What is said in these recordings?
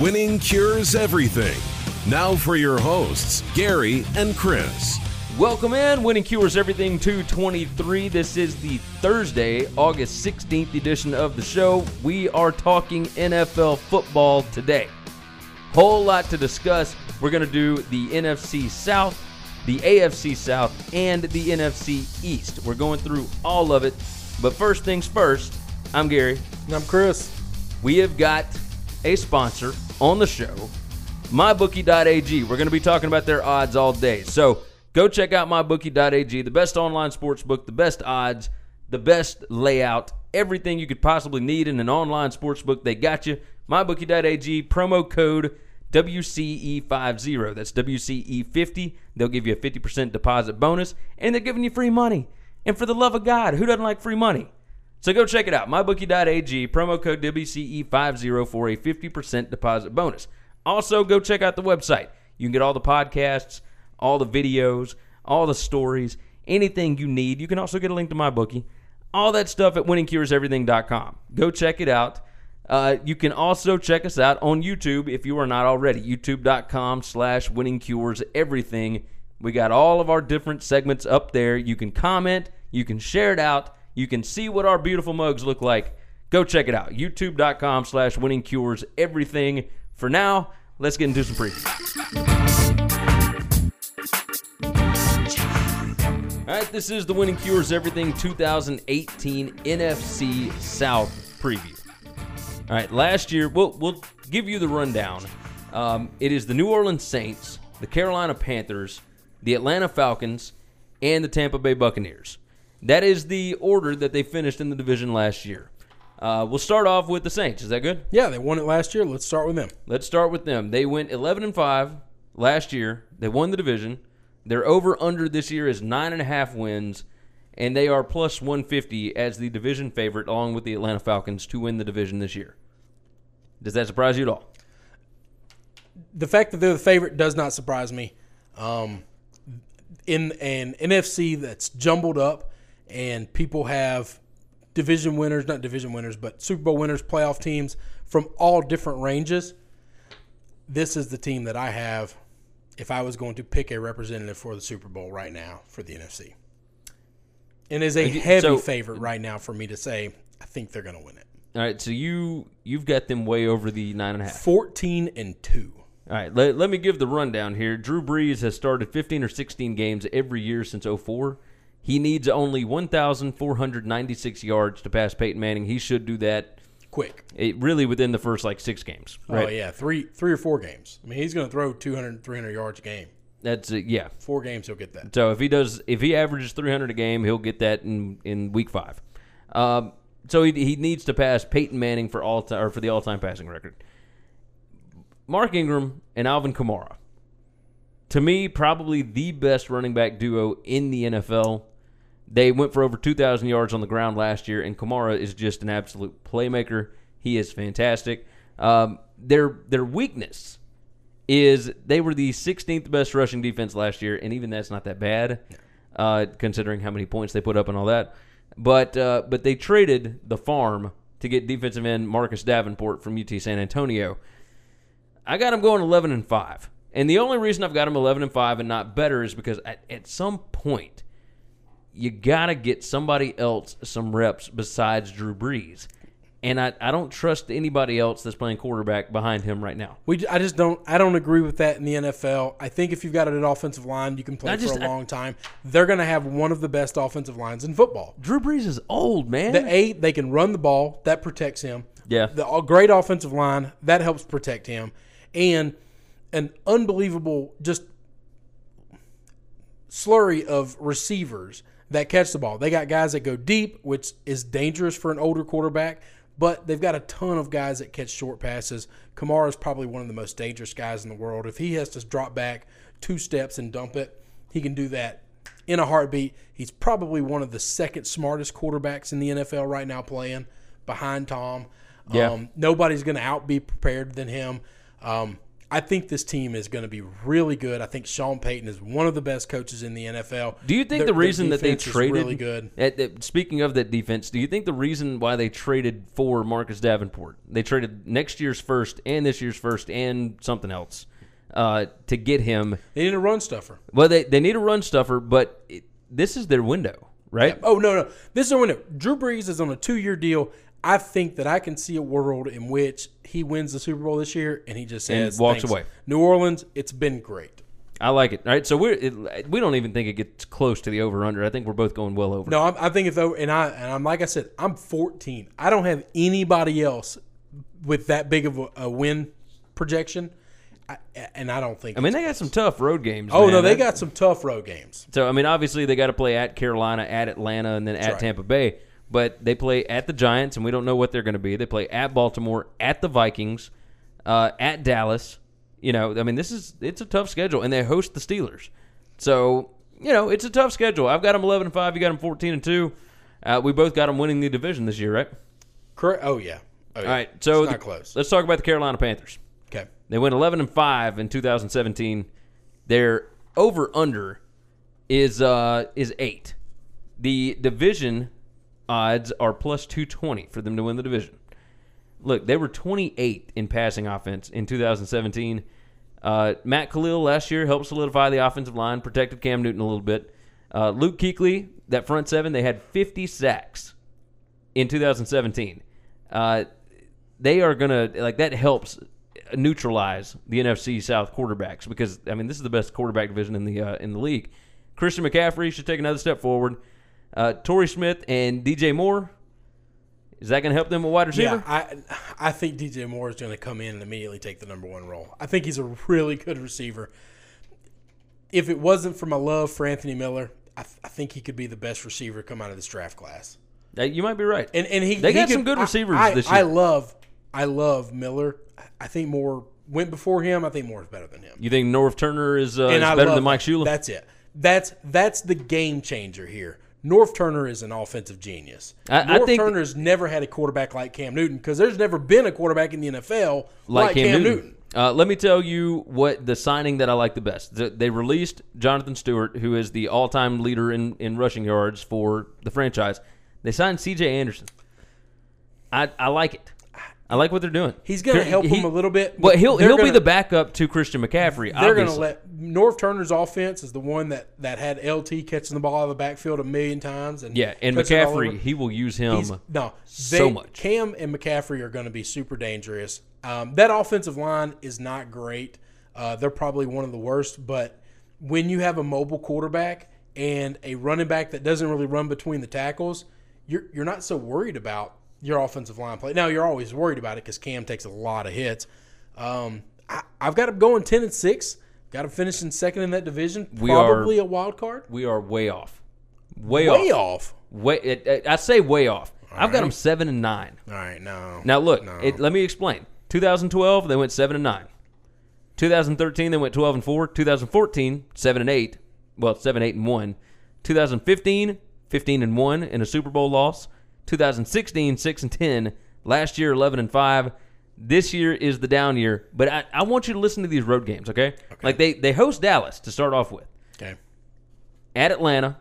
Winning cures everything. Now for your hosts, Gary and Chris. Welcome in, Winning Cures Everything 223. This is the Thursday, August 16th edition of the show. We are talking NFL football today. Whole lot to discuss. We're going to do the NFC South, the AFC South, and the NFC East. We're going through all of it. But first things first, I'm Gary. And I'm Chris. We have got a sponsor on the show, mybookie.ag. We're going to be talking about their odds all day. So go check out mybookie.ag, the best online sports book, the best odds, the best layout, everything you could possibly need in an online sports book. They got you. Mybookie.ag, promo code WCE50. That's WCE50. They'll give you a 50% deposit bonus, and they're giving you free money. And for the love of God, who doesn't like free money? So go check it out. MyBookie.ag, promo code WCE50 for a 50% deposit bonus. Also, go check out the website. You can get all the podcasts, all the videos, all the stories, anything you need. You can also get a link to MyBookie. All that stuff at winningcureseverything.com. Go check it out. Uh, you can also check us out on YouTube if you are not already. YouTube.com slash winningcureseverything. We got all of our different segments up there. You can comment. You can share it out. You can see what our beautiful mugs look like. Go check it out. YouTube.com slash winning cures everything. For now, let's get into some previews. All right, this is the Winning Cures Everything 2018 NFC South preview. All right, last year, we'll, we'll give you the rundown. Um, it is the New Orleans Saints, the Carolina Panthers, the Atlanta Falcons, and the Tampa Bay Buccaneers. That is the order that they finished in the division last year. Uh, we'll start off with the Saints. Is that good? Yeah, they won it last year. Let's start with them. Let's start with them. They went 11 and 5 last year. They won the division. Their over under this year is nine and a half wins, and they are plus 150 as the division favorite, along with the Atlanta Falcons, to win the division this year. Does that surprise you at all? The fact that they're the favorite does not surprise me. Um, in an NFC that's jumbled up, and people have division winners, not division winners, but Super Bowl winners, playoff teams from all different ranges. This is the team that I have if I was going to pick a representative for the Super Bowl right now for the NFC. And is a heavy so- favorite right now for me to say I think they're going to win it. All right, so you you've got them way over the nine and a half. 14 and 2. All right, let, let me give the rundown here. Drew Brees has started 15 or 16 games every year since 04. He needs only 1,496 yards to pass Peyton Manning. He should do that Quick. it, really within the first like six games. Right? Oh yeah, three three or four games. I mean, he's going to throw 200 300 yards a game. That's uh, yeah. Four games he'll get that. So if he does, if he averages 300 a game, he'll get that in in week five. Um, so he, he needs to pass Peyton Manning for all time or for the all time passing record. Mark Ingram and Alvin Kamara. To me, probably the best running back duo in the NFL. They went for over 2,000 yards on the ground last year, and Kamara is just an absolute playmaker. He is fantastic. Um, their their weakness is they were the 16th best rushing defense last year, and even that's not that bad, uh, considering how many points they put up and all that. But uh, but they traded the farm to get defensive end Marcus Davenport from UT San Antonio. I got him going 11 and 5. And the only reason I've got him 11 and 5 and not better is because at, at some point you got to get somebody else some reps besides Drew Brees. And I, I don't trust anybody else that's playing quarterback behind him right now. We, I just don't. I don't agree with that in the NFL. I think if you've got an offensive line, you can play I for just- a long time. They're going to have one of the best offensive lines in football. Drew Brees is old, man. The eight, they can run the ball. That protects him. Yeah. The a great offensive line that helps protect him, and an unbelievable just slurry of receivers that catch the ball. They got guys that go deep, which is dangerous for an older quarterback, but they've got a ton of guys that catch short passes. Kamara is probably one of the most dangerous guys in the world. If he has to drop back two steps and dump it, he can do that in a heartbeat. He's probably one of the second smartest quarterbacks in the NFL right now playing behind Tom. Yeah. Um, nobody's going to out be prepared than him. Um, I think this team is going to be really good. I think Sean Payton is one of the best coaches in the NFL. Do you think Their- the their reason that they traded really good? At, speaking of that defense, do you think the reason why they traded for Marcus Davenport, they traded next year's first and this year's first and something else uh, to get him? They need a run stuffer. Well, they they need a run stuffer, but it, this is their window, right? Oh no, no, this is a window. Drew Brees is on a two-year deal. I think that I can see a world in which he wins the Super Bowl this year and he just And says walks away. New Orleans, it's been great. I like it. All right, so we're it, we don't even think it gets close to the over under. I think we're both going well over. No, I'm, I think it's over. And I and I'm like I said, I'm 14. I don't have anybody else with that big of a, a win projection, I, and I don't think. I mean they got some tough road games. oh man. no, they got some tough road games. So I mean, obviously they got to play at Carolina, at Atlanta, and then at right. Tampa Bay. But they play at the Giants, and we don't know what they're going to be. They play at Baltimore, at the Vikings, uh, at Dallas. You know, I mean, this is it's a tough schedule, and they host the Steelers. So you know, it's a tough schedule. I've got them eleven and five. You got them fourteen and two. Uh, we both got them winning the division this year, right? Correct. Oh yeah. Oh, yeah. All right. So it's not the- close. Let's talk about the Carolina Panthers. Okay. They went 11 and 5 in 2017. Their over under is uh is 8. The division odds are plus 220 for them to win the division. Look, they were 28th in passing offense in 2017. Uh, Matt Kalil last year helped solidify the offensive line, protected Cam Newton a little bit. Uh, Luke Kuechly, that front seven, they had 50 sacks in 2017. Uh, they are gonna like that helps neutralize the NFC South quarterbacks because I mean this is the best quarterback division in the uh, in the league. Christian McCaffrey should take another step forward. Uh, Torrey Smith and DJ Moore is that going to help them with wide receiver? Yeah, I I think DJ Moore is going to come in and immediately take the number one role. I think he's a really good receiver. If it wasn't for my love for Anthony Miller, I, th- I think he could be the best receiver to come out of this draft class. Uh, you might be right. And and he They he got could- some good receivers I, this I love I love Miller. I think Moore went before him. I think Moore is better than him. you think Norv Turner is, uh, is I better than Mike. Shula? That's it. That's that's the game changer here. Norv Turner is an offensive genius. I- I Norv think- Turner's never had a quarterback like Cam Newton because there's never been a quarterback in the NFL like, Cam, Newton. Uh, let me tell you what the signing that I like the best. Th- They released Jonathan Stewart, who is the all-time leader in, in rushing yards for the franchise. They signed C.J. Anderson. I I like it. I like what they're doing. He's going to help he- him a little bit. Well, but he'll he'll be gonna- the backup to Christian McCaffrey. They're going to let Norv Turner's offense is the one that, that had LT catching the ball out of the backfield a million times. And yeah, and touching it all McCaffrey he will use him. He's, no, so much. Cam and McCaffrey are going to be super dangerous. Um, that offensive line is not great. Uh, they're probably one of the worst. But when you have a mobile quarterback and a running back that doesn't really run between the tackles, you're you're not so worried about your offensive line play. Now you're always worried about it because Cam takes a lot of hits. Um, I, I've got him going ten and six. Got him finishing second in that division. We are- Probably a wild card. we are way off. Way, Way off. off. Way. It, it- I say way off. I've got them seven and nine. All right, no. Now look, No. it, let me explain. 2012 they went 7 and 9. 2013 they went 12 and 4. 2014 7 and 8. Well, 7 8 and 1. 2015 15 and 1 in a Super Bowl loss. 2016 6 and 10. Last year 11 and 5. This year is the down year, but I, I want you to listen to these road games, okay? Like they they host Dallas to start off with. okay. At Atlanta,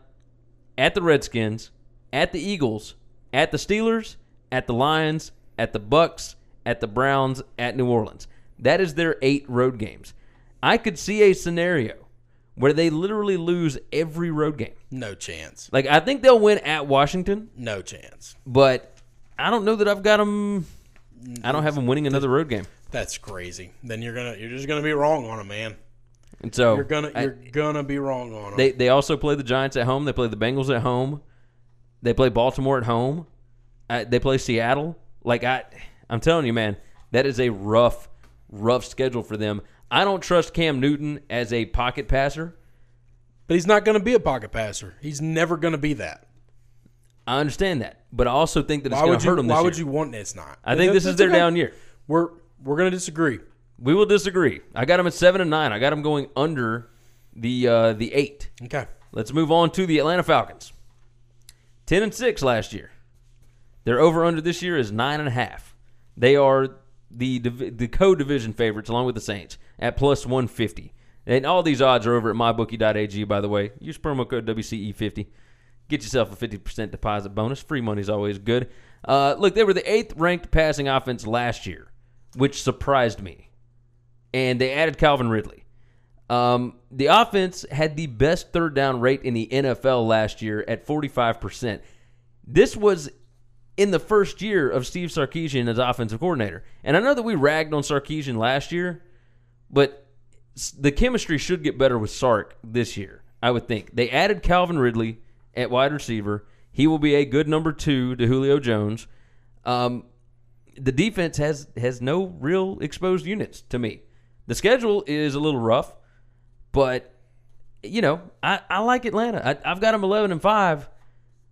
at the Redskins, at the Eagles, at the Steelers, at the Lions, at the Bucks, at the Browns, at New Orleans. That is their eight road games. I could see a scenario where they literally lose every road game. No chance. Like I think they'll win at Washington, No chance. but I don't know that I've got them. I don't have them winning another road game. That's crazy. Then you're gonna you're just gonna be wrong on them, man. And so You're gonna I- you're gonna be wrong on them. They they also play the Giants at home. They play the Bengals at home. They play Baltimore at home. Uh, they play Seattle. Like I, I'm telling you, man, that is a rough, rough schedule for them. I don't trust Cam Newton as a pocket passer. but he's not gonna be a pocket passer. He's never gonna be that. I understand that, but I also think that it's going to hurt this Why year. would you want? It's not. I think this is their down year. We're we're gonna disagree. We will disagree. I got them at seven and nine. I got them going under the uh, the eight. Okay. Let's move on to the Atlanta Falcons. Ten and six last year. Their over under this year is nine and a half. They are the the co-division favorites along with the Saints at plus 150. And all these odds are over at mybookie.ag. By the way, use promo code WCE50. Get yourself a 50% deposit bonus. Free money's always good. Uh, look, they were the eighth ranked passing offense last year, which surprised me. And they added Calvin Ridley. Um, the offense had the best third down rate in the NFL last year at 45%. This was in the first year of Steve Sarkisian as offensive coordinator. And I know that we ragged on Sarkisian last year, but the chemistry should get better with Sark this year, I would think. They added Calvin Ridley at wide receiver. He will be a good number two to Julio Jones. Um, the defense has has no real exposed units to me. The schedule is a little rough, but you know I, I like Atlanta. I, I've got them eleven and five,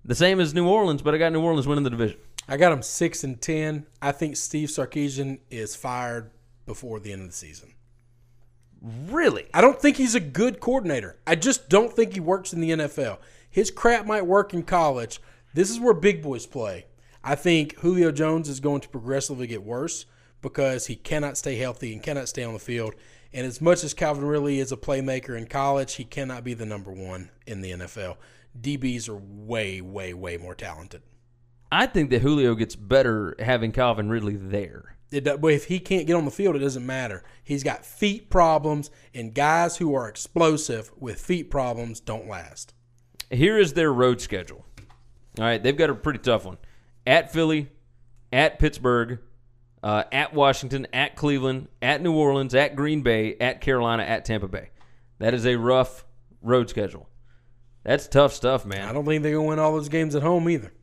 the same as New Orleans, but I got New Orleans winning the division. I got him six and ten. I think Steve Sarkisian is fired before the end of the season. Really? I don't think he's a good coordinator. I just don't think he works in the NFL. His crap might work in college. This is where big boys play. I think Julio Jones is going to progressively get worse because he cannot stay healthy and cannot stay on the field. And as much as Calvin Ridley is a playmaker in college, he cannot be the number one in the NFL. DBs are way, way, way more talented. I think that Julio gets better having Calvin Ridley there. It, but if he can't get on the field, it doesn't matter. He's got feet problems, and guys who are explosive with feet problems don't last. Here is their road schedule. All right, they've got a pretty tough one. At Philly, at Pittsburgh, uh, at Washington, at Cleveland, at New Orleans, at Green Bay, at Carolina, at Tampa Bay. That is a rough road schedule. That's tough stuff, man. I don't think they're going to win all those games at home either.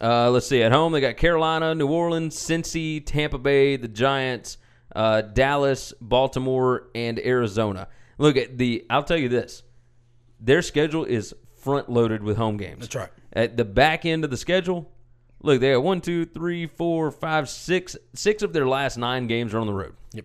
Uh, let's see. At home, they got Carolina, New Orleans, Cincy, Tampa Bay, the Giants, uh, Dallas, Baltimore, and Arizona. Look at the. I'll tell you this: their schedule is front loaded with home games. That's right. At the back end of the schedule, look, they got one, two, three, four, five, six. Six of their last nine games are on the road, Yep.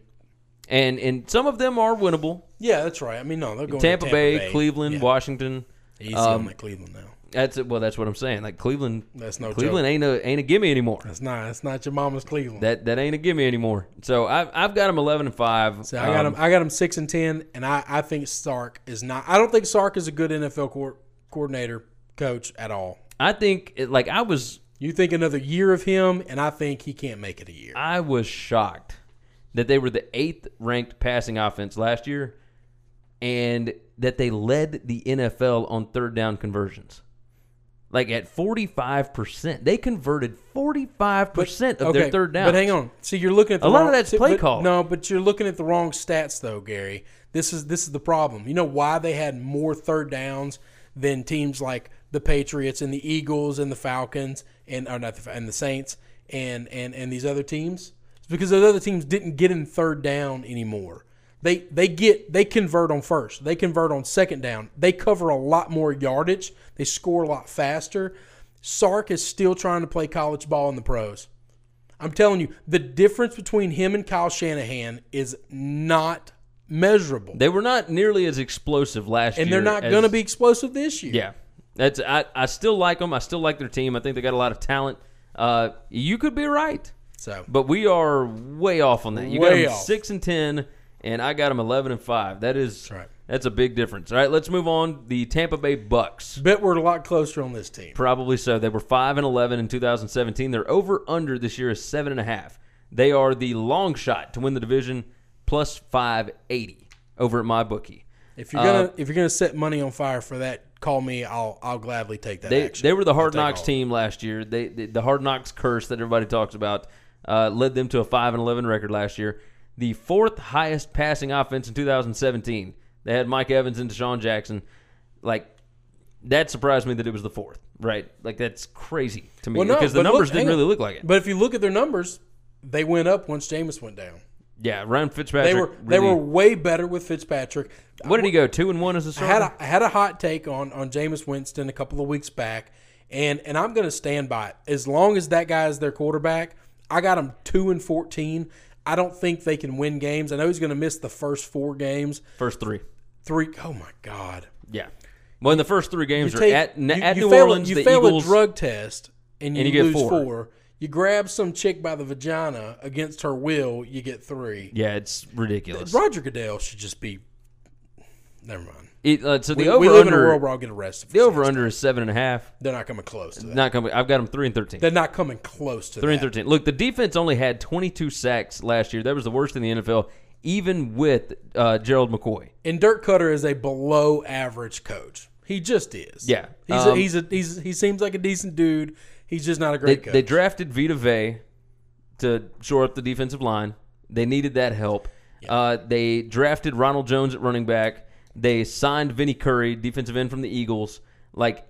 and and some of them are winnable. Yeah, that's right. I mean, no, they're going Tampa, to Bay, Cleveland, Yeah. Washington. Easy um, on that Cleveland now. That's it. Well, that's what I'm saying. Like Cleveland, That's no Cleveland joke. ain't a ain't a gimme anymore. That's not. That's not your mama's Cleveland. That that ain't a gimme anymore. So I've I've got them eleven and five. so I got Um, him. I got him six and ten, and I, I think Sark is not. I don't think Sark is a good NFL co- coordinator coach at all. I think it, like I was You think another year of him, and I think he can't make it a year. I was shocked that they were the eighth ranked passing offense last year, and that they led the NFL on third down conversions. Like at forty five percent, they converted forty five percent of their third down. But hang on. See, you're looking at the A lot of that's play but- call. No, but you're looking at the wrong stats though, Gary. This is this is the problem. You know why they had more third downs than teams like the Patriots and the Eagles and the Falcons and or not the, and the Saints and and and these other teams? It's because those other teams didn't get in third down anymore. They they get they convert on first. They convert on second down. They cover a lot more yardage. They score a lot faster. Sark is still trying to play college ball in the pros. I'm telling you, the difference between him and Kyle Shanahan is not measurable. they were not nearly as explosive last year, and they're not going to be explosive this year. Yeah, that's I. I still like them. I still like their team. I think they got a lot of talent. Uh, you could be right, So but we are way off on that. You got them off. six and ten, and I got them eleven and five. That is That's right. That's a big difference. All right, let's move on. The Tampa Bay Bucks. bet we're a lot closer on this team. Probably so. They were five and eleven in 2017. Their over under this year is seven and a half. They are the long shot to win the division, plus five eighty over at my bookie. If you're gonna if you're gonna set money on fire for that, call me. I'll I'll gladly take that They action. they were the Hard Knocks all of it. team last year. They, the the Hard Knocks curse that everybody talks about uh, led them to a five and eleven record last year. The fourth highest passing offense in 2017. They had Mike Evans and DeSean Jackson. Like that surprised me that it was the fourth. Right? Like that's crazy to me Well, no, because the numbers look, didn't really look like it. But if you look at their numbers, they went up once Jameis went down. yeah, Ryan Fitzpatrick. They were they were way better with Fitzpatrick. What did he go? Two and one as a starter. had a, I had a hot take on on Jameis Winston a couple of weeks back, and and I'm going to stand by it. As long as that guy is their quarterback, I got him two and fourteen. I don't think they can win games. I know he's going to miss the first four games. First three. Three. Oh my God! Yeah. Well, in the first three games You are take- at, you- at you New fail Orleans, you the fail Eagles. a drug test and you, and you get lose four. four. You grab some chick by the vagina against her will, you get three. Yeah, it's ridiculous. Roger Goodell should just be. Never mind. It, uh, so the We, over we live in a under world where I'll get arrested. The over under is seven and a half. They're not coming close to that. Not coming. I've got them three and thirteen. They're not coming close to Three and that. thirteen. Look, the defense only had twenty two sacks last year. That was the worst in the NFL, even with uh, Gerald McCoy. And Dirk Koetter is a below average coach. He just is. Yeah. He's Um, a, he's a, he's he seems like a decent dude. He's just not a They, great coach. they drafted Vita Vea to shore up the defensive line. They needed that help. Uh, they drafted Ronald Jones at running back. They signed Vinny Curry, defensive end from the Eagles. Like,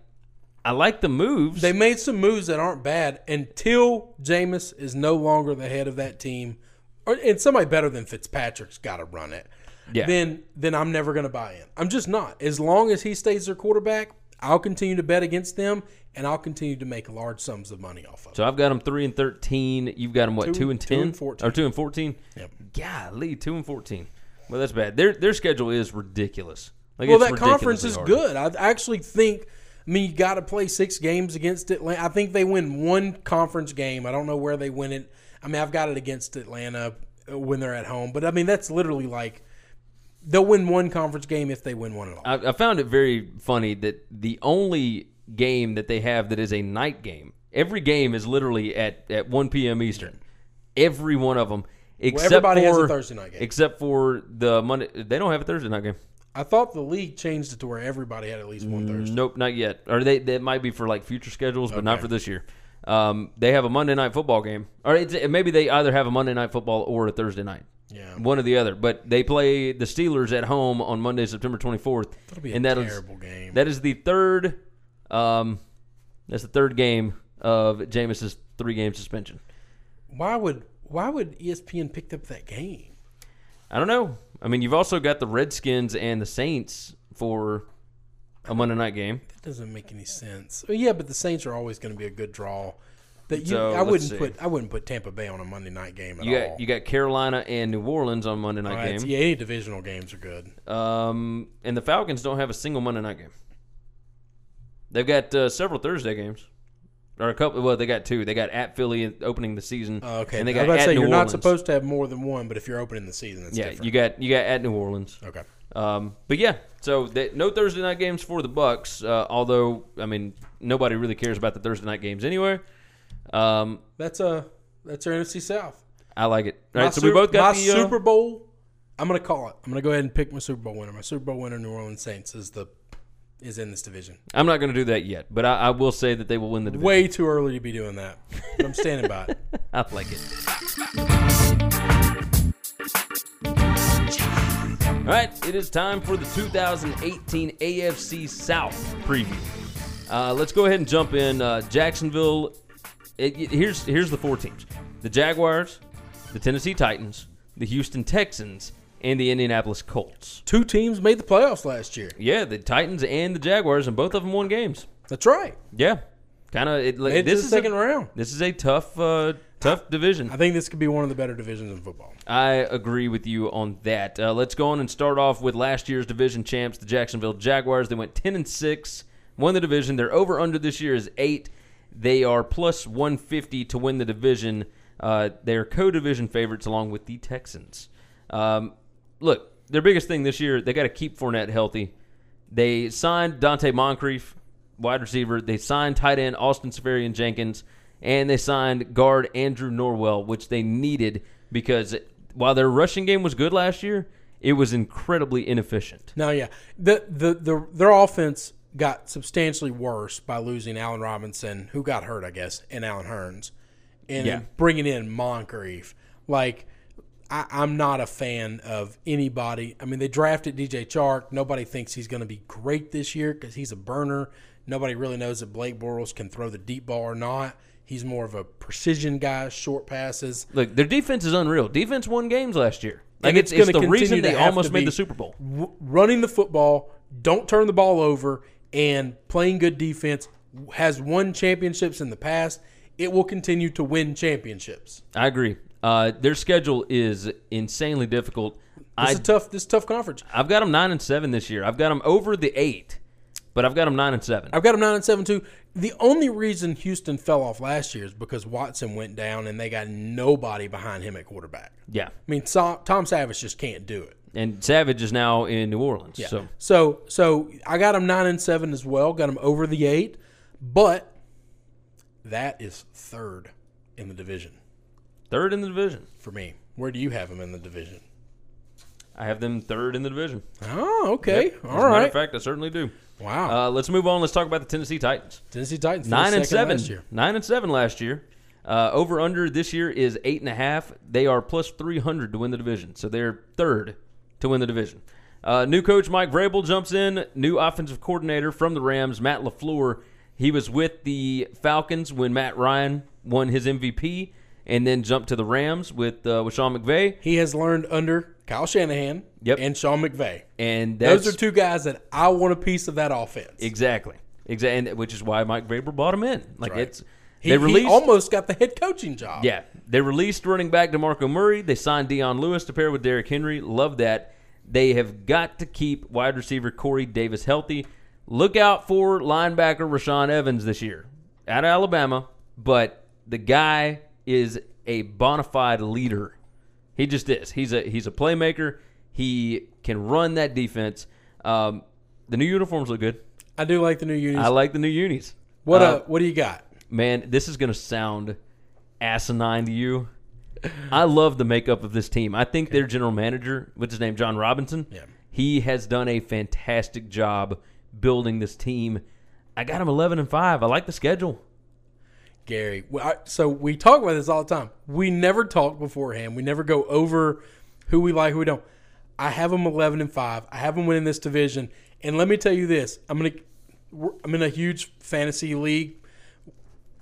I like the moves. They made some moves that aren't bad until Jameis is no longer the head of that team, or and somebody better than Fitzpatrick's got to run it. Yeah. Then then I'm never going to buy in. I'm just not. As long as he stays their quarterback, I'll continue to bet against them, and I'll continue to make large sums of money off of. so I've got them three and thirteen. You've got them what Two- two, and two ten and 14. or two and fourteen? Yep. Golly, two and fourteen. Well, that's bad. Their their schedule is ridiculous. Like, Well, that conference is hard. good. I actually think. I mean, you got to play six games against Atlanta. I think they win one conference game. I don't know where they win it. I mean, I've got it against Atlanta when they're at home, but I mean, that's literally like they'll win one conference game if they win one at all. I, I found it very funny that the only game that they have that is a night game. Every game is literally at, at 1 p.m. Eastern. Every one of them, except everybody for has a Thursday night game. Except for the Monday, they don't have a Thursday night game. I thought the league changed it to where everybody had at least one Thursday. Nope, not yet. Or they that might be for like future schedules, but not for this year. Um, they have a Monday night football game, or it's, maybe they either have a Monday night football or a Thursday night. Yeah. one or the other. But they play the Steelers at home on Monday, September twenty fourth. That'll be a and that is- terrible game. That is the third. Um, that's the third game of Jameis's three game suspension. Why would Why would ESPN pick up that game? I don't know. I mean, you've also got the Redskins and the Saints for a Monday night game. That doesn't make any sense. Well, yeah, but the Saints are always going to be a good draw. That you, So, I wouldn't see. put I wouldn't put Tampa Bay on a Monday night game at You all. got you got Carolina and New Orleans on Monday night All right, game. yeah, any divisional games are good. Um, and the Falcons don't have a single Monday night game. They've got uh, several Thursday games, or a couple. Well, they got two. They got at Philly opening the season. Uh, okay, and they I got was about to say New you're Orleans. not supposed to have more than one, but if you're opening the season, that's Yeah, different. you got you got at New Orleans. okay. Um, but yeah, so they, no Thursday night games for the Bucks. Uh, although I mean, nobody really cares about the Thursday night games anyway. Um, That's a that's our NFC South. I like it. All My right, so we both got my the uh, Super Bowl. I'm gonna call it. I'm gonna go ahead and pick my Super Bowl winner. My Super Bowl winner, New Orleans Saints, is the is in this division. I'm not going to do that yet, but I, I will say that they will win the division. Way too early to be doing that, but I'm standing by it. I like it. All right, it is time for the 2018 AFC South preview. Uh, let's go ahead and jump in. Uh, Jacksonville. It, it- here's here's the four teams: the Jaguars, the Tennessee Titans, the Houston Texans, and the Indianapolis Colts. Two teams made the playoffs last year. Yeah, the Titans and the Jaguars, and both of them won games. That's right. Yeah, kind of. It, Made it to this is second a, round. This is a tough, uh, tough division. I think this could be one of the better divisions in football. I agree with you on that. Uh, let's go on and start off with last year's division champs, the Jacksonville Jaguars. They went ten and six, won the division. Their over under this year is eight. They are plus one fifty to win the division. Uh, they are co-division favorites along with the Texans. Um, look, their biggest thing this year, they got to keep Fournette healthy. They signed Donte Moncrief, wide receiver. They signed tight end Austin Seferian-Jenkins, and they signed guard Andrew Norwell, which they needed because while their rushing game was good last year, it was incredibly inefficient. Now, yeah, the, the the their offense got substantially worse by losing Allen Robinson, who got hurt, I guess, and Allen Hurns, and Yeah. bringing in Moncrief. Like, I, I'm not a fan of anybody. I mean, they drafted DJ Chark. Nobody thinks he's going to be great this year because he's a burner. Nobody really knows if Blake Bortles can throw the deep ball or not. He's more of a precision guy, short passes. Look, their defense is unreal. Defense won games last year. Like And it's, it's it's, the reason they almost made the Super Bowl. w- running the football, don't turn the ball over, and playing good defense has won championships in the past. It will continue to win championships. I agree. Uh, their schedule is insanely difficult. I, It's a tough. This is a tough conference. I've got them nine and seven this year. I've got them over the eight, but I've got them nine and seven. I've got them nine and seven too. The only reason Houston fell off last year is because Watson went down and they got nobody behind him at quarterback. Yeah. I mean, Tom Savage just can't do it. And Savage is now in New Orleans. Yeah. So So, so I got them nine and seven as well. Got them over the eight, but that is third in the division third in the division. for me. Where do you have them in the division? I have them third in the division. Oh, okay. All right. As All a matter right. of fact, I certainly do. wow. Uh, let's move on. Let's talk about the Tennessee Titans. Tennessee Titans Nine and seven. last year. Nine and seven last year. Uh, over under this year is eight and a half. They are plus three hundred to win the division, so they're third to win the division. Uh, new coach Mike Vrabel jumps in. New offensive coordinator from the Rams, Matt LaFleur. He was with the Falcons when Matt Ryan won his MVP, and then jumped to the Rams with uh, with Sean McVay. He has learned under Kyle Shanahan Yep. and Sean McVay. And that's, Those are two guys that I want a piece of that offense. exactly, exactly, which is why Mike Vrabel brought him in. Like right. it's He, they he released almost got the head coaching job. Yeah, they released running back DeMarco Murray. They signed Dion Lewis to pair with Derrick Henry. Love that. They have got to keep wide receiver Corey Davis healthy. Look out for linebacker Rashaan Evans this year out of Alabama, but the guy is a bona fide leader. He just is. He's a he's a playmaker. He can run that defense. Um, the new uniforms look good. I do like the new unis. I like the new unis. what Uh, uh, what do you got? Man, this is going to sound asinine to you. I love the makeup of this team. I think their general manager, what's his name, Jon Robinson, Yeah. he has done a fantastic job building this team. I got him 11 and 5. I like the schedule. Gary. So we talk about this all the time. We never talk beforehand. We never go over who we like, who we don't. I have them eleven and five. I have them winning this division. And let me tell you this: I'm gonna, I'm in a huge fantasy league,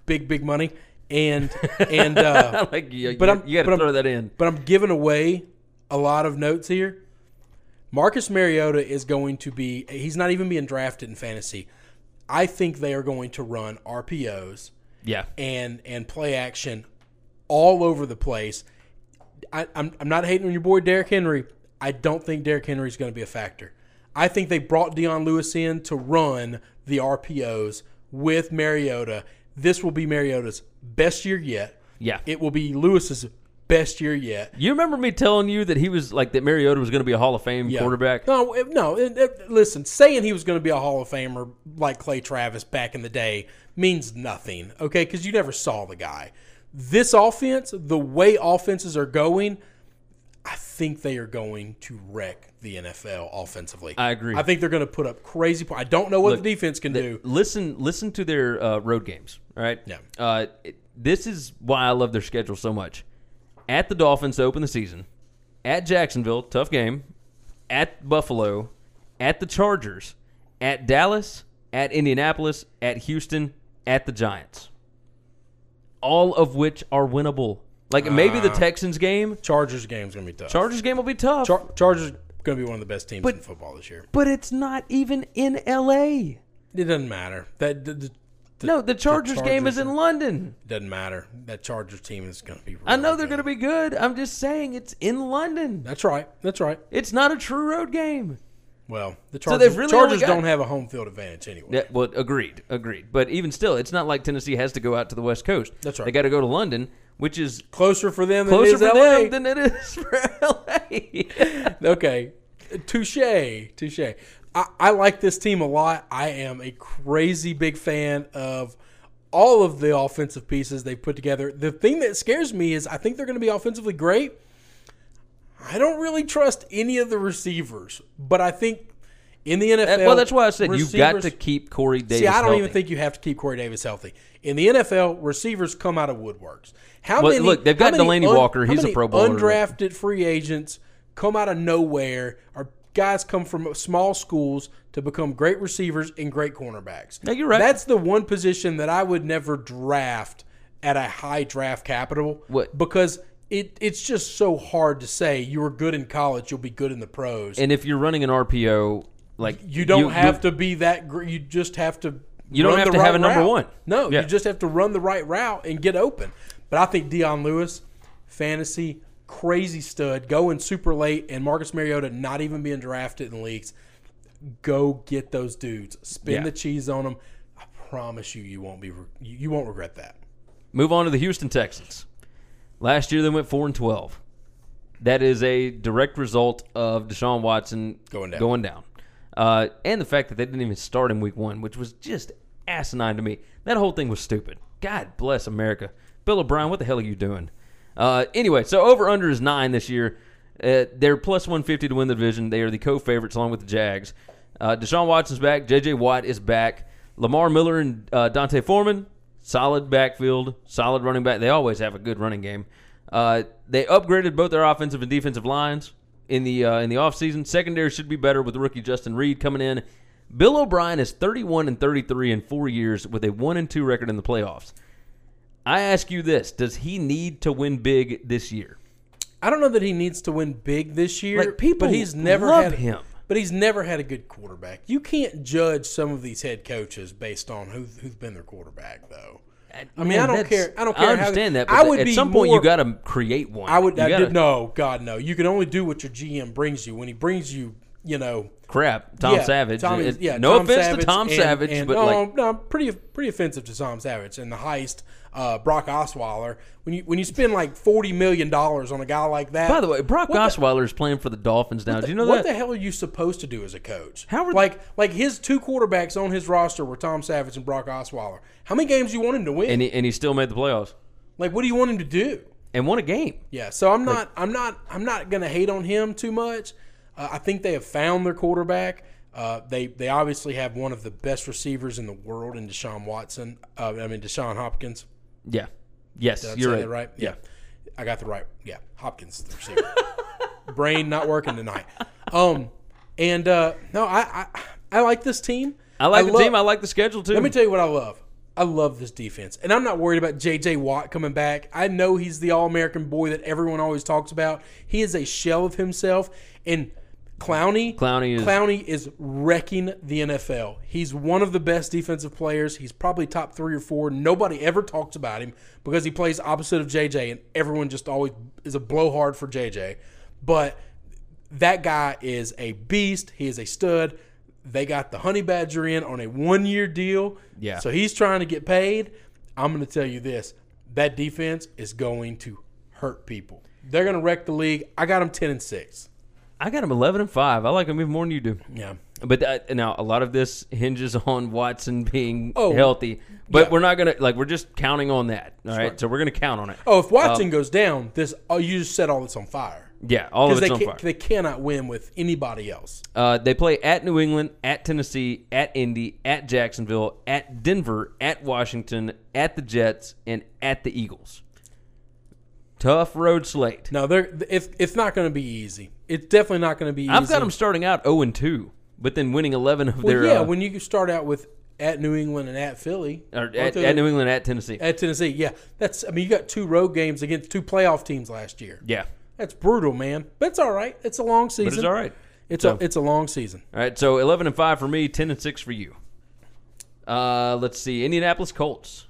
big big money, and and uh, like you, But I'm- you got to I'm- throw that in. but I'm giving away a lot of notes here. Marcus Mariota is going to be, he's not even being drafted in fantasy. I think they are going to run RPOs Yeah. and and play action all over the place. I, I'm, I'm not hating on your boy Derrick Henry. I don't think Derrick Henry is going to be a factor. I think they brought Dion Lewis in to run the RPOs with Mariota. This will be Mariota's best year yet. Yeah. It will be Lewis's best year yet. You remember me telling you that he was like that Mariota was going to be a Hall of Fame Yeah. quarterback? No, it- no. it- it- listen, saying he was going to be a Hall of Famer like Clay Travis back in the day means nothing. Okay, because you never saw the guy. This offense, the way offenses are going, I think they are going to wreck the NFL offensively. I agree. I think they're going to put up crazy. po- I don't know what Look, the defense can do. Listen, listen to their uh, road games. All right. Yeah. Uh, this is why I love their schedule so much. At the Dolphins to open the season, at Jacksonville, tough game. At Buffalo, at the Chargers, at Dallas, at Indianapolis, at Houston, at the Giants. All of which are winnable. Like maybe Ah. the Texans game, Chargers game's going to be tough. Chargers game will be tough, Char- Chargers going to be one of the best teams But- in football this year. but it's not even in L.A. It doesn't matter. That the, the, the- No, the Chargers, game is in London. doesn't matter. That Chargers team is going to be. Really I know they're going to be good. I'm just saying it's in London. That's right. That's right. It's not a true road game. Well, the Chargers, they've really Chargers got- don't have a home field advantage anyway. Yeah, well, agreed, agreed. But even still, it's not like Tennessee has to go out to the West Coast. That's right. They got to go to London, which is Closer for them closer than for it is LA. them than it is for LA. okay, touche, touche. I, I like this team a lot. I am a crazy big fan of all of the offensive pieces they've put together. The thing that scares me is I think they're going to be offensively great. I don't really trust any of the receivers, but I think in the NFL, well, that's why I said you've got to keep Corey Davis. See, I don't even think you have to keep Corey Davis healthy. In the NFL, receivers come out of woodworks. How Well, many? look, they've got Delanie Walker. He's a Pro Bowler. Undrafted free agents come out of nowhere, or guys come from small schools to become great receivers and great cornerbacks. No, you're right. That's the one position that I would never draft at a high draft capital. What? Because it it's just so hard to say you were good in college, you'll be good in the pros. And if you're running an RPO, like You don't have you- to be that. Gr- you just have to. You don't have to have a number route. one. No, Yeah. you just have to run the right route and get open. But I think Dion Lewis, fantasy crazy stud, going super late, and Marcus Mariota not even being drafted in leagues. Go get those dudes. Spin Yeah. the cheese on them. I promise you, you won't be re- you won't regret that. Move on to the Houston Texans. Last year they went four and twelve. That is a direct result of Deshaun Watson Going down. going down, uh, and the fact that they didn't even start in Week One, which was just asinine to me. That whole thing was stupid. God bless America. Bill O'Brien, what the hell are you doing? Uh, anyway, so over under is nine this year. Uh, they're plus 150 to win the division. They are the co-favorites along with the Jags. Uh, Deshaun Watson's back. J.J. Watt is back. Lamar Miller and uh, D'Onta Foreman, solid backfield, solid running back. They always have a good running game. Uh, they upgraded both their offensive and defensive lines in the uh, in the offseason. Secondary should be better with rookie Justin Reid coming in. Bill O'Brien is 31 and 33 in four years with a one and two record in the playoffs. I ask you this: Does he need to win big this year? I don't know that he needs to win big this year. Like, people but he's never love had, him. But he's never had a good quarterback. You can't judge some of these head coaches based on who, who's been their quarterback, though. Uh, I mean, I don't care. I don't care. I how- understand that. But I would at some point more- you got to create one. I would. I gotta- did, no, God, no. You can only do what your GM brings you. When he brings you, you know, crap. Tom yeah, Savage. Tom It- yeah, no Tom offense Savage to Tom and- Savage, and- but no, like no, pretty pretty offensive to Tom Savage and the heist. Uh, Brock Osweiler. When you when you spend like forty million dollars on a guy like that. By the way, Brock the- Osweiler is playing for the Dolphins now. Do you know what that? the hell are you supposed to do as a coach? How are- like like his two quarterbacks on his roster were Tom Savage and Brock Osweiler. How many games do you want him to win? and he and he still made the playoffs like what do you want him to do? and won a game. Yeah, so I'm not I'm not I'm not gonna hate on him too much. Uh, I think they have found their quarterback. Uh, they they obviously have one of the best receivers in the world in Deshaun Watson. Uh, I mean Deshaun Hopkins. Yeah. Yes, Did I you're say right. that right? Yeah. I got the right. Yeah, Hopkins, the receiver. Brain not working tonight. Um, and uh, no, I, I I like this team. I like the love- team. I like the schedule too. Let me tell you what I love. I love this defense, and I'm not worried about J.J. Watt coming back. I know he's the All-American boy that everyone always talks about. He is a shell of himself, and Clowney, Clowney is- Clowney is wrecking the NFL. He's one of the best defensive players. He's probably top three or four. Nobody ever talks about him because he plays opposite of J.J., and everyone just always is a blowhard for J.J. But that guy is a beast. He is a stud. They got the honey badger in on a one year deal. Yeah. So he's trying to get paid. I'm going to tell you this that defense is going to hurt people. They're going to wreck the league. I got them 10 and 6. I got him 11 and five. I like him even more than you do. Yeah. But uh, now a lot of this hinges on Watson being Oh, healthy. But yeah. we're not gonna like we're just counting on that. All right, so we're gonna count on it. Oh, if Watson goes down, this oh, you just set all this on fire. Yeah, all of it's they, on fire. they cannot win with anybody else. Uh, they play at New England, at Tennessee, at Indy, at Jacksonville, at Denver, at Washington, at the Jets, and at the Eagles. Tough road slate. No, they're it's, it's not going to be easy. It's definitely not going to be easy. I've got them starting out 0 and 2, but then winning 11 of Well, their yeah, uh, when you start out with at New England and at Philly, or at, at New England, at Tennessee. At Tennessee, yeah. That's I mean you got two road games against two playoff teams last year. yeah, That's brutal, man. But it's all right. It's a long season. but it's all right. It's So- a it's a long season. All right, so 11 and 5 for me, 10 and 6 for you. Uh, let's see. Indianapolis Colts.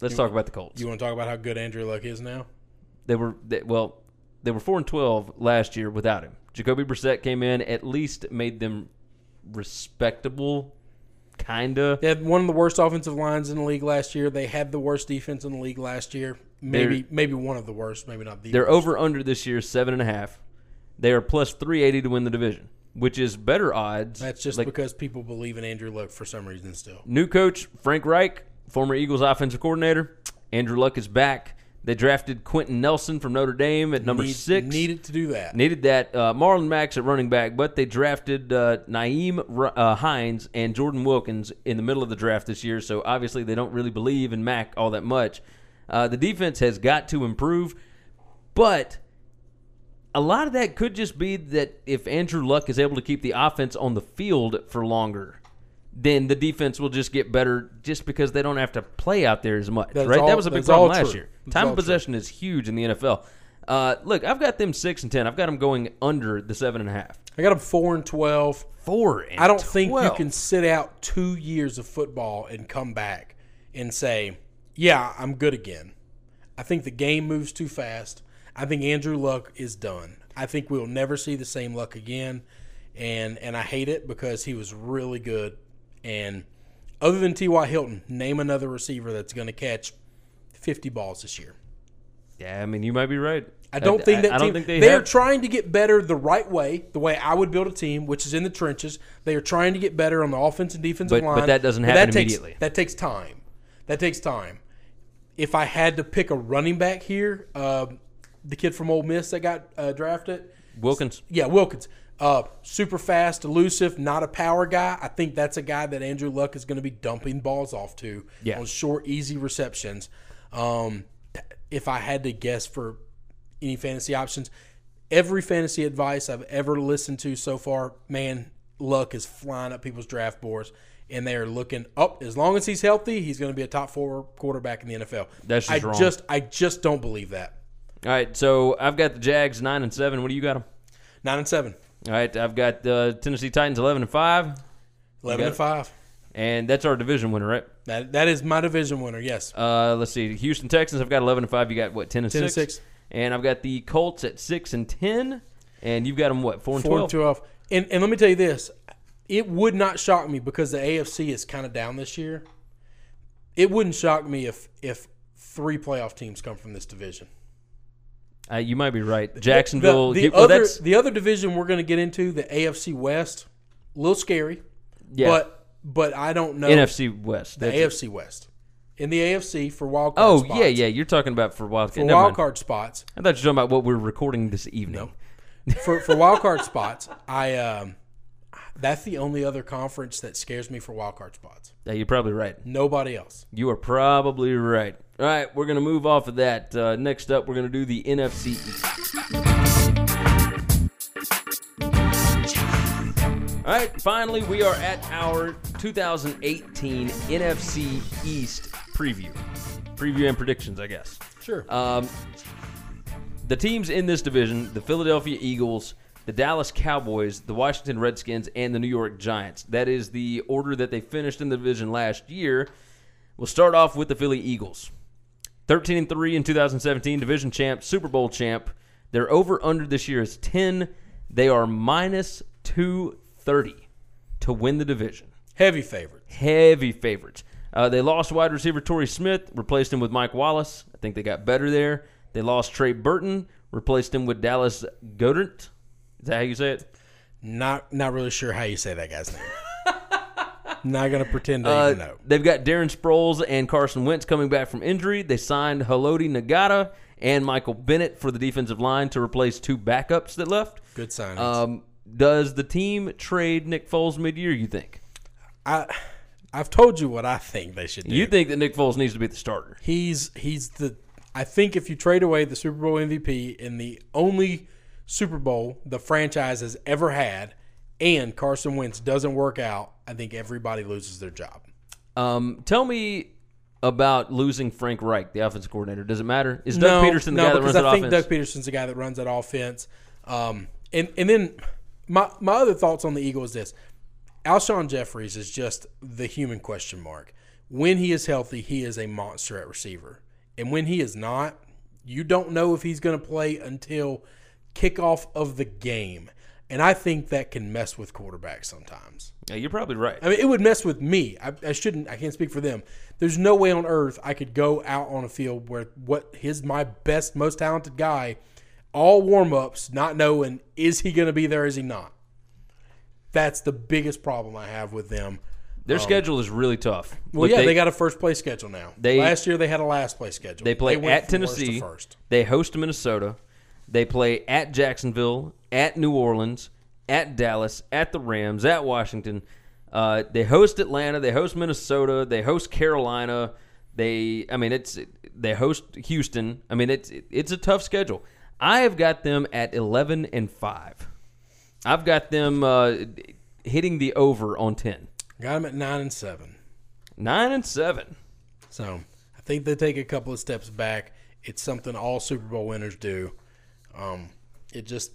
Let's talk about the Colts. You want to talk about how good Andrew Luck is now? They were they, well, they were 4 and 12 last year without him. Jacoby Brissett came in, at least made them respectable kinda. They had one of the worst offensive lines in the league last year. They had the worst defense in the league last year. Maybe They're- maybe one of the worst. Maybe not the. They're worst. over under this year seven and a half. They are plus 380 to win the division, which is better odds. That's just Like, because people believe in Andrew Luck for some reason. Still, New coach Frank Reich, former Eagles offensive coordinator. Andrew Luck is back. They drafted Quenton Nelson from Notre Dame at number Need- six. needed to do that. Needed that. Uh, Marlon Mack at running back, but they drafted uh, Nyheim uh, Hines and Jordan Wilkins in the middle of the draft this year. So obviously they don't really believe in Mack all that much. Uh, the defense has got to improve, but a lot of that could just be that if Andrew Luck is able to keep the offense on the field for longer, then the defense will just get better just because they don't have to play out there as much, That's right? all- that was a big problem last true. year. That's Time of true. possession is huge in the NFL. Uh, look, I've got them six and ten. I've got them going under the seven and a half. I got them four and twelve. Four. And I don't think you can sit out two years of football and come back and say, "Yeah, I'm good again." I think the game moves too fast. I think Andrew Luck is done. I think we'll never see the same Luck again, and and I hate it because he was really good, and Other than T.Y. Hilton, name another receiver that's going to catch 50 balls this year. Yeah, I mean, you might be right. I don't think that I, team, don't think they, they are have. trying to get better the right way, the way I would build a team, which is in the trenches. They are trying to get better on the offense and defensive But- but line. that doesn't happen takes, immediately. That takes time. That takes time. If I had to pick a running back here, uh, the kid from Ole Miss that got uh, drafted, Wilkins. yeah, Wilkins. Uh, super fast, elusive, not a power guy. I think that's a guy that Andrew Luck is going to be dumping balls off to Yeah. on short, easy receptions. Um, if I had to guess for any fantasy options, every fantasy advice I've ever listened to so far, man, Luck is flying up people's draft boards, and they are looking up. As long as he's healthy, he's going to be a top four quarterback in the NFL. That's just I wrong. just, I just don't believe that. All right, so I've got the Jags nine and seven. What do you got them? Nine and seven, All right, I've got the Tennessee Titans eleven and five, eleven and five. and that's our division winner, right? That that is my division winner. Yes. Uh, let's see, Houston Texans. I've got eleven and five. You got what? Ten and 10 and six. And I've got the Colts at six and ten, and you've got them what? Four and Four twelve. and twelve. And and let me tell you this, it would not shock me because the AFC is kind of down this year. It wouldn't shock me if if three playoff teams come from this division. Uh, you might be right. Jacksonville. The, the you- well, other that's the other division we're going to get into the AFC West, a little scary, yeah. but but I don't know NFC West. the That's it. AFC West. In the AFC for wild card Oh spots, yeah, yeah. You're talking about for wild. for wild card spots. I thought you were talking about what we're recording this evening. No. for for wild card spots, I um, that's the only other conference that scares me for wild card spots. Yeah, you're probably right. Nobody else. You are probably right. All right, we're going to move off of that. Uh, next up, we're going to do the NFC East. All right, finally, we are at our 2018 NFC East preview. Preview and predictions, I guess. Sure. Um, the teams in this division the Philadelphia Eagles, the Dallas Cowboys, the Washington Redskins, and the New York Giants. That is the order that they finished in the division last year. We'll start off with the Philly Eagles. 13 and 3 in 2017, division champ, Super Bowl champ. Their over under this year is 10. They are minus 230 to win the division Heavy favorite. heavy favorites. Uh, they lost wide receiver Torrey Smith, replaced him with Mike Wallace. I think they got better there. They lost Trey Burton, replaced him with Dallas Goedert. Is that how you say it? Not not really sure how you say that guy's name. not gonna pretend to Uh, even know. they've got Darren Sproles and Carson Wentz coming back from injury. They signed Haloti Ngata and Michael Bennett for the defensive line to replace two backups that left. Good sign. Um, does the team trade Nick Foles mid-year? You think? I I've told you what I think they should do. You think that Nick Foles needs to be the starter? he's he's the I think if you trade away the Super Bowl MVP in the only Super Bowl the franchise has ever had, and Carson Wentz doesn't work out, I think everybody loses their job. Um, tell me about losing Frank Reich, the offensive coordinator. Does it matter? Is Doug no, Pederson the no, guy that runs I that offense? I think? Doug Pederson's the guy that runs that offense. Um, and and then my my other thoughts on the Eagles is this: Alshon Jeffries is just the human question mark. When he is healthy, he is a monster at receiver, and when he is not, you don't know if he's going to play until kickoff of the game. And I think that can mess with quarterbacks sometimes. yeah, you're probably right. I mean, it would mess with me. I, I shouldn't. I can't speak for them. There's no way on earth I could go out on a field where what his my best, most talented guy, all warm ups, not knowing is he going to be there, is he not. That's the biggest problem I have with them. Their schedule is really tough. Um, Well, Look, yeah, they, they, got a first place schedule now. they- Last year they had a last place schedule. they play went at from worst to Tennessee. first. They host Minnesota. They play at Jacksonville, at New Orleans, at Dallas, at the Rams, at Washington. Uh, they host Atlanta. They host Minnesota. They host Carolina. They, I mean, it's they host Houston. I mean, it's it's a tough schedule. I have got them at eleven and five. I've got them uh, hitting the over on ten. Got them at nine and seven. Nine and seven. So I think they take a couple of steps back. It's something all Super Bowl winners do. Um, it just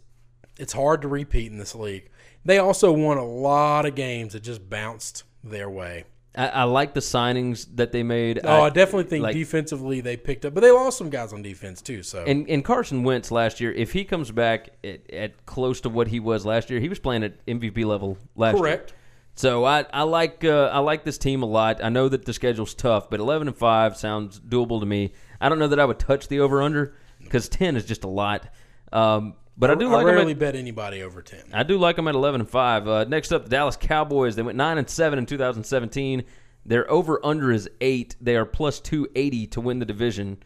it's hard to repeat in this league. They also won a lot of games that just bounced their way. I, I like the signings that they made. Oh, I definitely think like- defensively they picked up, but they lost some guys on defense too. So And, and Carson Wentz last year, if he comes back at, at close to what he was last year, he was playing at MVP level last year. correct. So I, I like uh, I like this team a lot. I know that the schedule's tough, but 11 and 5 sounds doable to me. I don't know that I would touch the over under because 10 is just a lot. Um, but I, do I like rarely at, bet anybody over ten. I do like them at 11 and 5. Uh, next up, the Dallas Cowboys. They went 9 and 7 in 2017. Their over under is 8. They are plus 280 to win the division.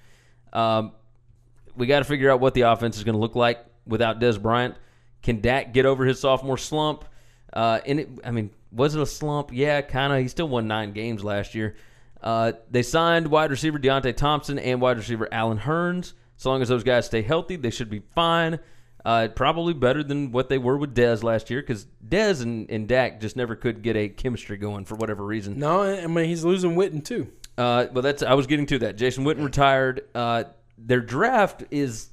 Um, we got to figure out what the offense is going to look like without Dez Bryant. Can Dak get over his sophomore slump? Uh, and it, I mean, was it a slump? Yeah, kind of. He still won nine games last year. Uh, they signed wide receiver Deonte Thompson and wide receiver Allen Hurns. As long as those guys stay healthy, they should be fine. Uh, probably better than what they were with Dez last year because Dez and, and Dak just never could get a chemistry going for whatever reason. No, I mean he's losing Witten too. Uh, well, that's I was getting to that. Jason Witten retired. Uh, their draft is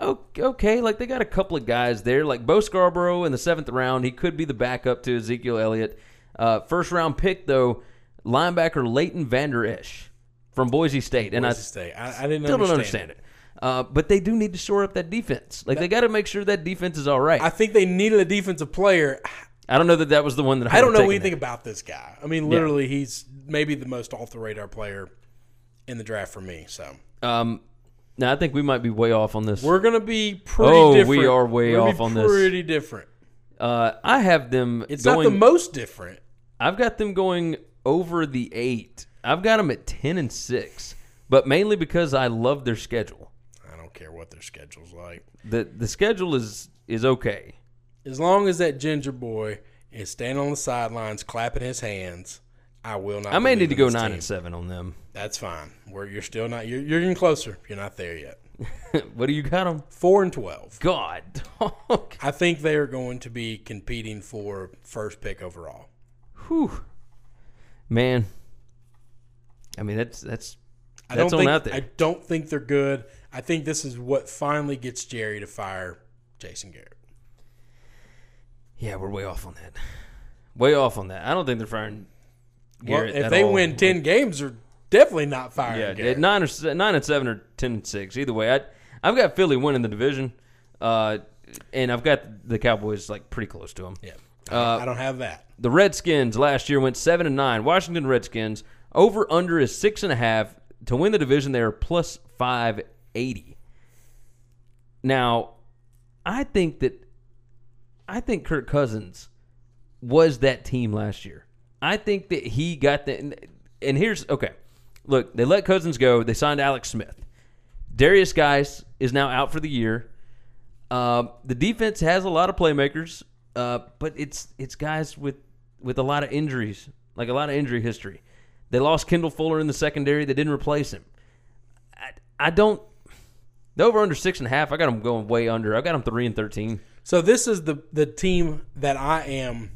okay. Like they got a couple of guys there, like Bo Scarborough in the seventh round. He could be the backup to Ezekiel Elliott. Uh, first round pick though, linebacker Leighton Vander Esch from Boise State, and I State. I, I didn't still understand don't understand it. Uh, but they do need to shore up that defense. Like they got to make sure that defense is all right. I think they needed a defensive player. I don't know that that was the one that I, I don't know anything there. about this guy. I mean, literally, he's maybe the most off the radar player in the draft for me. So Um, now I think we might be way off on this. we're gonna be pretty. Oh, we different. are way off on this. Pretty different. Uh, I have them. It's going, not the most different. I've got them going over the eight. I've got them at ten and six, but mainly because I love their schedule. I don't care what their schedule's like. the The schedule is is okay. As long as that ginger boy is standing on the sidelines clapping his hands, I will not. I may need to go nine team. and seven on them. That's fine. Where you're still not. You're, you're getting closer. You're not there yet. what do you got them? Four and twelve. God, dog. I think they are going to be competing for first pick overall. Whew. man. I mean that's that's I that's don't on think, out there. I don't think they're good. I think this is what finally gets Jerry to fire Jason Garrett. yeah, we're way off on that. Way off on that. I don't think they're firing. Well, Garrett if at they all. win ten games, they're definitely not firing Yeah, Garrett. nine or nine and seven or ten and six. Either way, I I've got Philly winning the division, uh, and I've got the Cowboys like pretty close to them. yeah, Uh, I don't have that. The Redskins last year went seven and nine. Washington Redskins over under is six and a half to win the division. They are plus five eighty. Now, I think that I think Kirk Cousins was that team last year. I think that he got the and, and here's okay. Look, they let Cousins go. They signed Alex Smith. Derrius Guice is now out for the year. Uh, the defense has a lot of playmakers, uh, but it's it's guys with with a lot of injuries, like a lot of injury history. They lost Kendall Fuller in the secondary. They didn't replace him. I, I don't. The over under six and a half. I got them going way under. I got them three and thirteen. So this is the the team that I am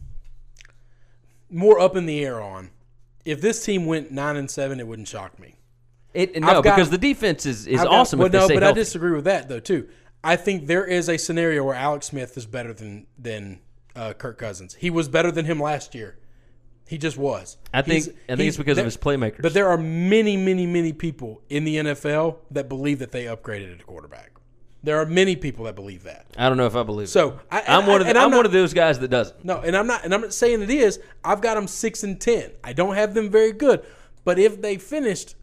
more up in the air on. If this team went nine and seven, it wouldn't shock me. It no got- because the defense is, is got- awesome. Well, no, but healthy. I disagree with that though too. I think there is a scenario where Alex Smith is better than than uh, Kirk Cousins. He was better than him last year. He just was. I think He's- I think it's because there- of his playmakers. But there are many, many, many people in the NFL that believe that they upgraded at quarterback. There are many people that believe that. I don't know if I believe. it. So I, I'm one of the, and I'm, I'm one of those guys that doesn't. No, and I'm not, and I'm not saying it is. I've got them six and ten. I don't have them very good, but if they finished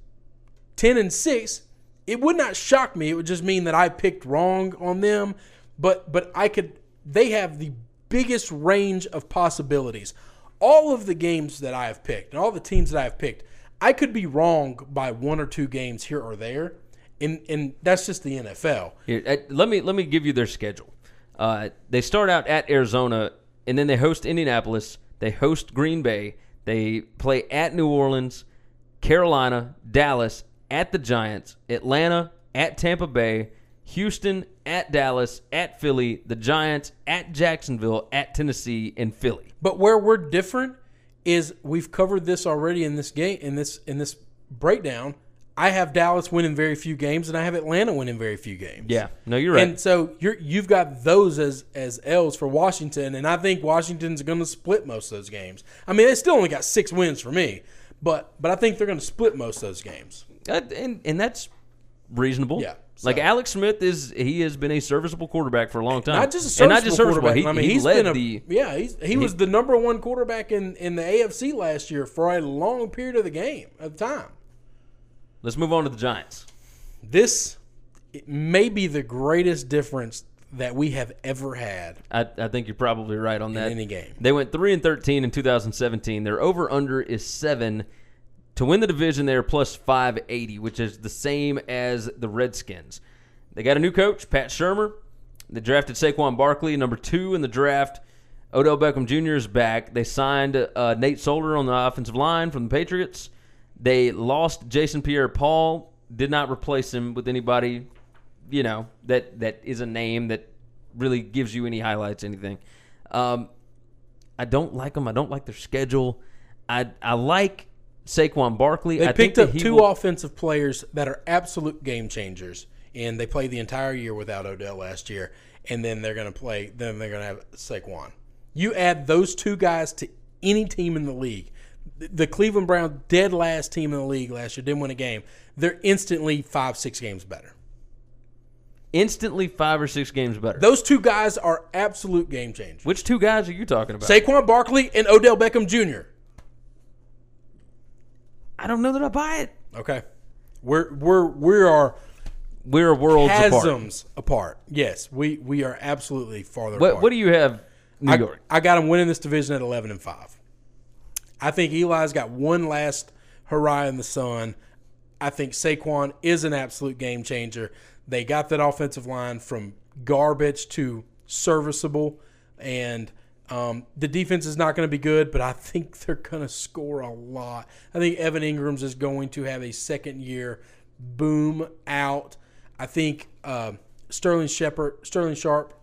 ten and six, it would not shock me. It would just mean that I picked wrong on them. But but I could. They have the biggest range of possibilities. All of the games that I have picked, and all the teams that I have picked, I could be wrong by one or two games here or there, and and that's just the NFL. Here, uh, let me let me give you their schedule. Uh, they start out at Arizona, and then they host Indianapolis. They host Green Bay. They play at New Orleans, Carolina, Dallas, at the Giants, Atlanta, at Tampa Bay, Houston, at Dallas, at Philly, the Giants, at Jacksonville, at Tennessee, and Philly. But where we're different is we've covered this already in this game in this in this breakdown. I have Dallas winning very few games, and I have Atlanta winning very few games. Yeah, no, you're right. And so you're you've got those as as L's for Washington, and I think Washington's going to split most of those games. I mean, they still only got six wins for me, but but I think they're going to split most of those games. Uh, and and that's reasonable. Yeah. Like Alex Smith is, he has been a serviceable quarterback for a long time. not just a And serviceable, quarterback. He, I mean, he he's led been a, the. yeah. He's, he was the number one quarterback in, in the AFC last year for a long period of the game of time. Let's move on to the Giants. This may be the greatest difference that we have ever had. I, I think you're probably right on that. any game. They went three and thirteen in 2017. Their over under is seven. To win the division, they are plus 580, which is the same as the Redskins. They got a new coach, Pat Shurmur. They drafted Saquon Barkley, number two in the draft. Odell Beckham Jr. is back. They signed uh, Nate Solder on the offensive line from the Patriots. They lost Jason Pierre-Paul. Did not replace him with anybody, you know, that that is a name that really gives you any highlights, anything. Um, I don't like them. I don't like their schedule. I I like Saquon Barkley. They I picked up two will- offensive players that are absolute game changers, and they played the entire year without Odell last year. And then they're going to play. Then they're going to have Saquon. You add those two guys to any team in the league. The- The Cleveland Browns, dead last team in the league last year, didn't win a game. They're instantly five, six games better. instantly five or six games better. Those two guys are absolute game changers. Which two guys are you talking about? Saquon Barkley and Odell Beckham Jr. I don't know that I buy it. Okay, we're we're we are We're worlds apart. chasms apart. Yes, we we are absolutely farther What apart. what do you have? New I, York. I got them winning this division at eleven and five. I think Eli's got one last hurrah in the sun. I think Saquon is an absolute game changer. They got that offensive line from garbage to serviceable, and um, the defense is not going to be good, but I think they're going to score a lot. I think Evan Engram's is going to have a second year boom out. I think uh, Sterling Shepard, Sterling Sharpe,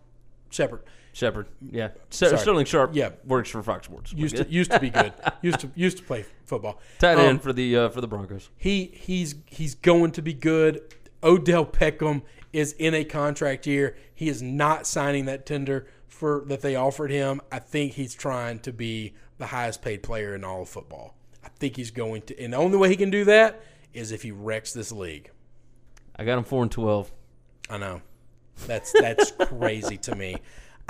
Shepard Shepard. Yeah. Sorry. Sterling Sharpe. Yeah. Works for Fox Sports. used to used to be good. used to used to play football. Tight Um, end for the uh, for the Broncos. he he's he's going to be good. Odell Beckham is in a contract year. He is not signing that tender for that they offered him. I think he's trying to be the highest paid player in all of football. I think he's going to, and the only way he can do that is if he wrecks this league. I got him four and twelve. I know, that's that's crazy to me.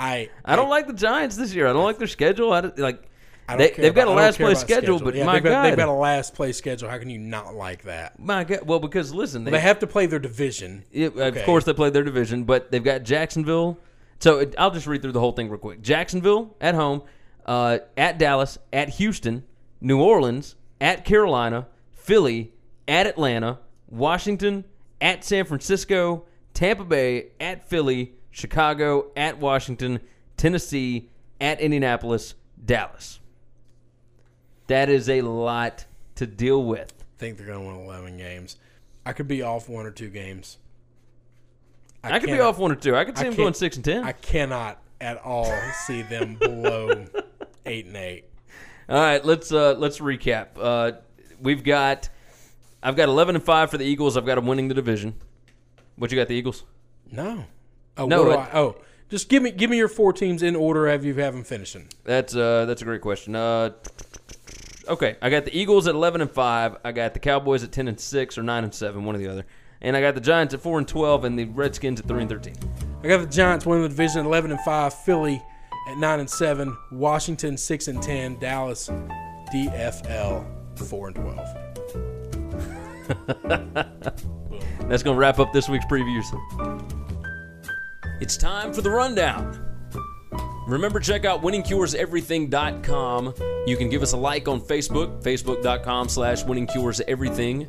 I I don't like the Giants this year. I don't like their schedule. I like they, they've got a last place about schedule, but Yeah, my they've got, God, they've got a last place schedule. How can you not like that? my God. Well, because listen, they, They have to play their division. Yeah, Of course, they play their division, but they've got Jacksonville. So it, I'll just read through the whole thing real quick. Jacksonville at home, uh, at Dallas, at Houston, New Orleans, at Carolina, Philly, at Atlanta, Washington, at San Francisco, Tampa Bay, at Philly, Chicago, at Washington, Tennessee, at Indianapolis, Dallas. That is a lot to deal with. I think they're going to win 11 games. I could be off one or two games. I, could be off one or two. I could see I them going six and ten. I cannot at all see them below eight and eight. All right, let's uh, let's recap. Uh, we've got I've got eleven and five for the Eagles. I've got them winning the division. What you got the Eagles? No. Oh, No, what do I, oh, just give me give me your four teams in order. Have you have them finishing? That's uh that's a great question. Uh, okay, I got the Eagles at eleven and five. I got the Cowboys at ten and six or nine and seven, one or the other. And I got the Giants at four and twelve, and the Redskins at three and thirteen. I got the Giants winning the division, eleven and five. Philly at nine and seven. Washington six and ten. Dallas, DFL four and twelve. That's going to wrap up this week's previews. It's time for the rundown. Remember, check out winningcureseverything.com. You can give us a like on Facebook, facebook.com slash winningcureseverything.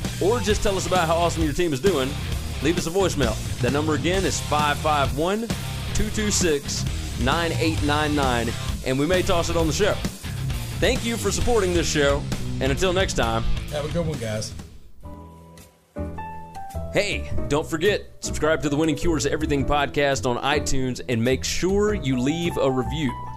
or just tell us about how awesome your team is doing, leave us a voicemail. That number again is 551 226 9899, and we may toss it on the show. Thank you for supporting this show, and until next time, Have a good one, guys. Hey, don't forget, subscribe to the Winning Cures Everything podcast on iTunes and make sure you leave a review.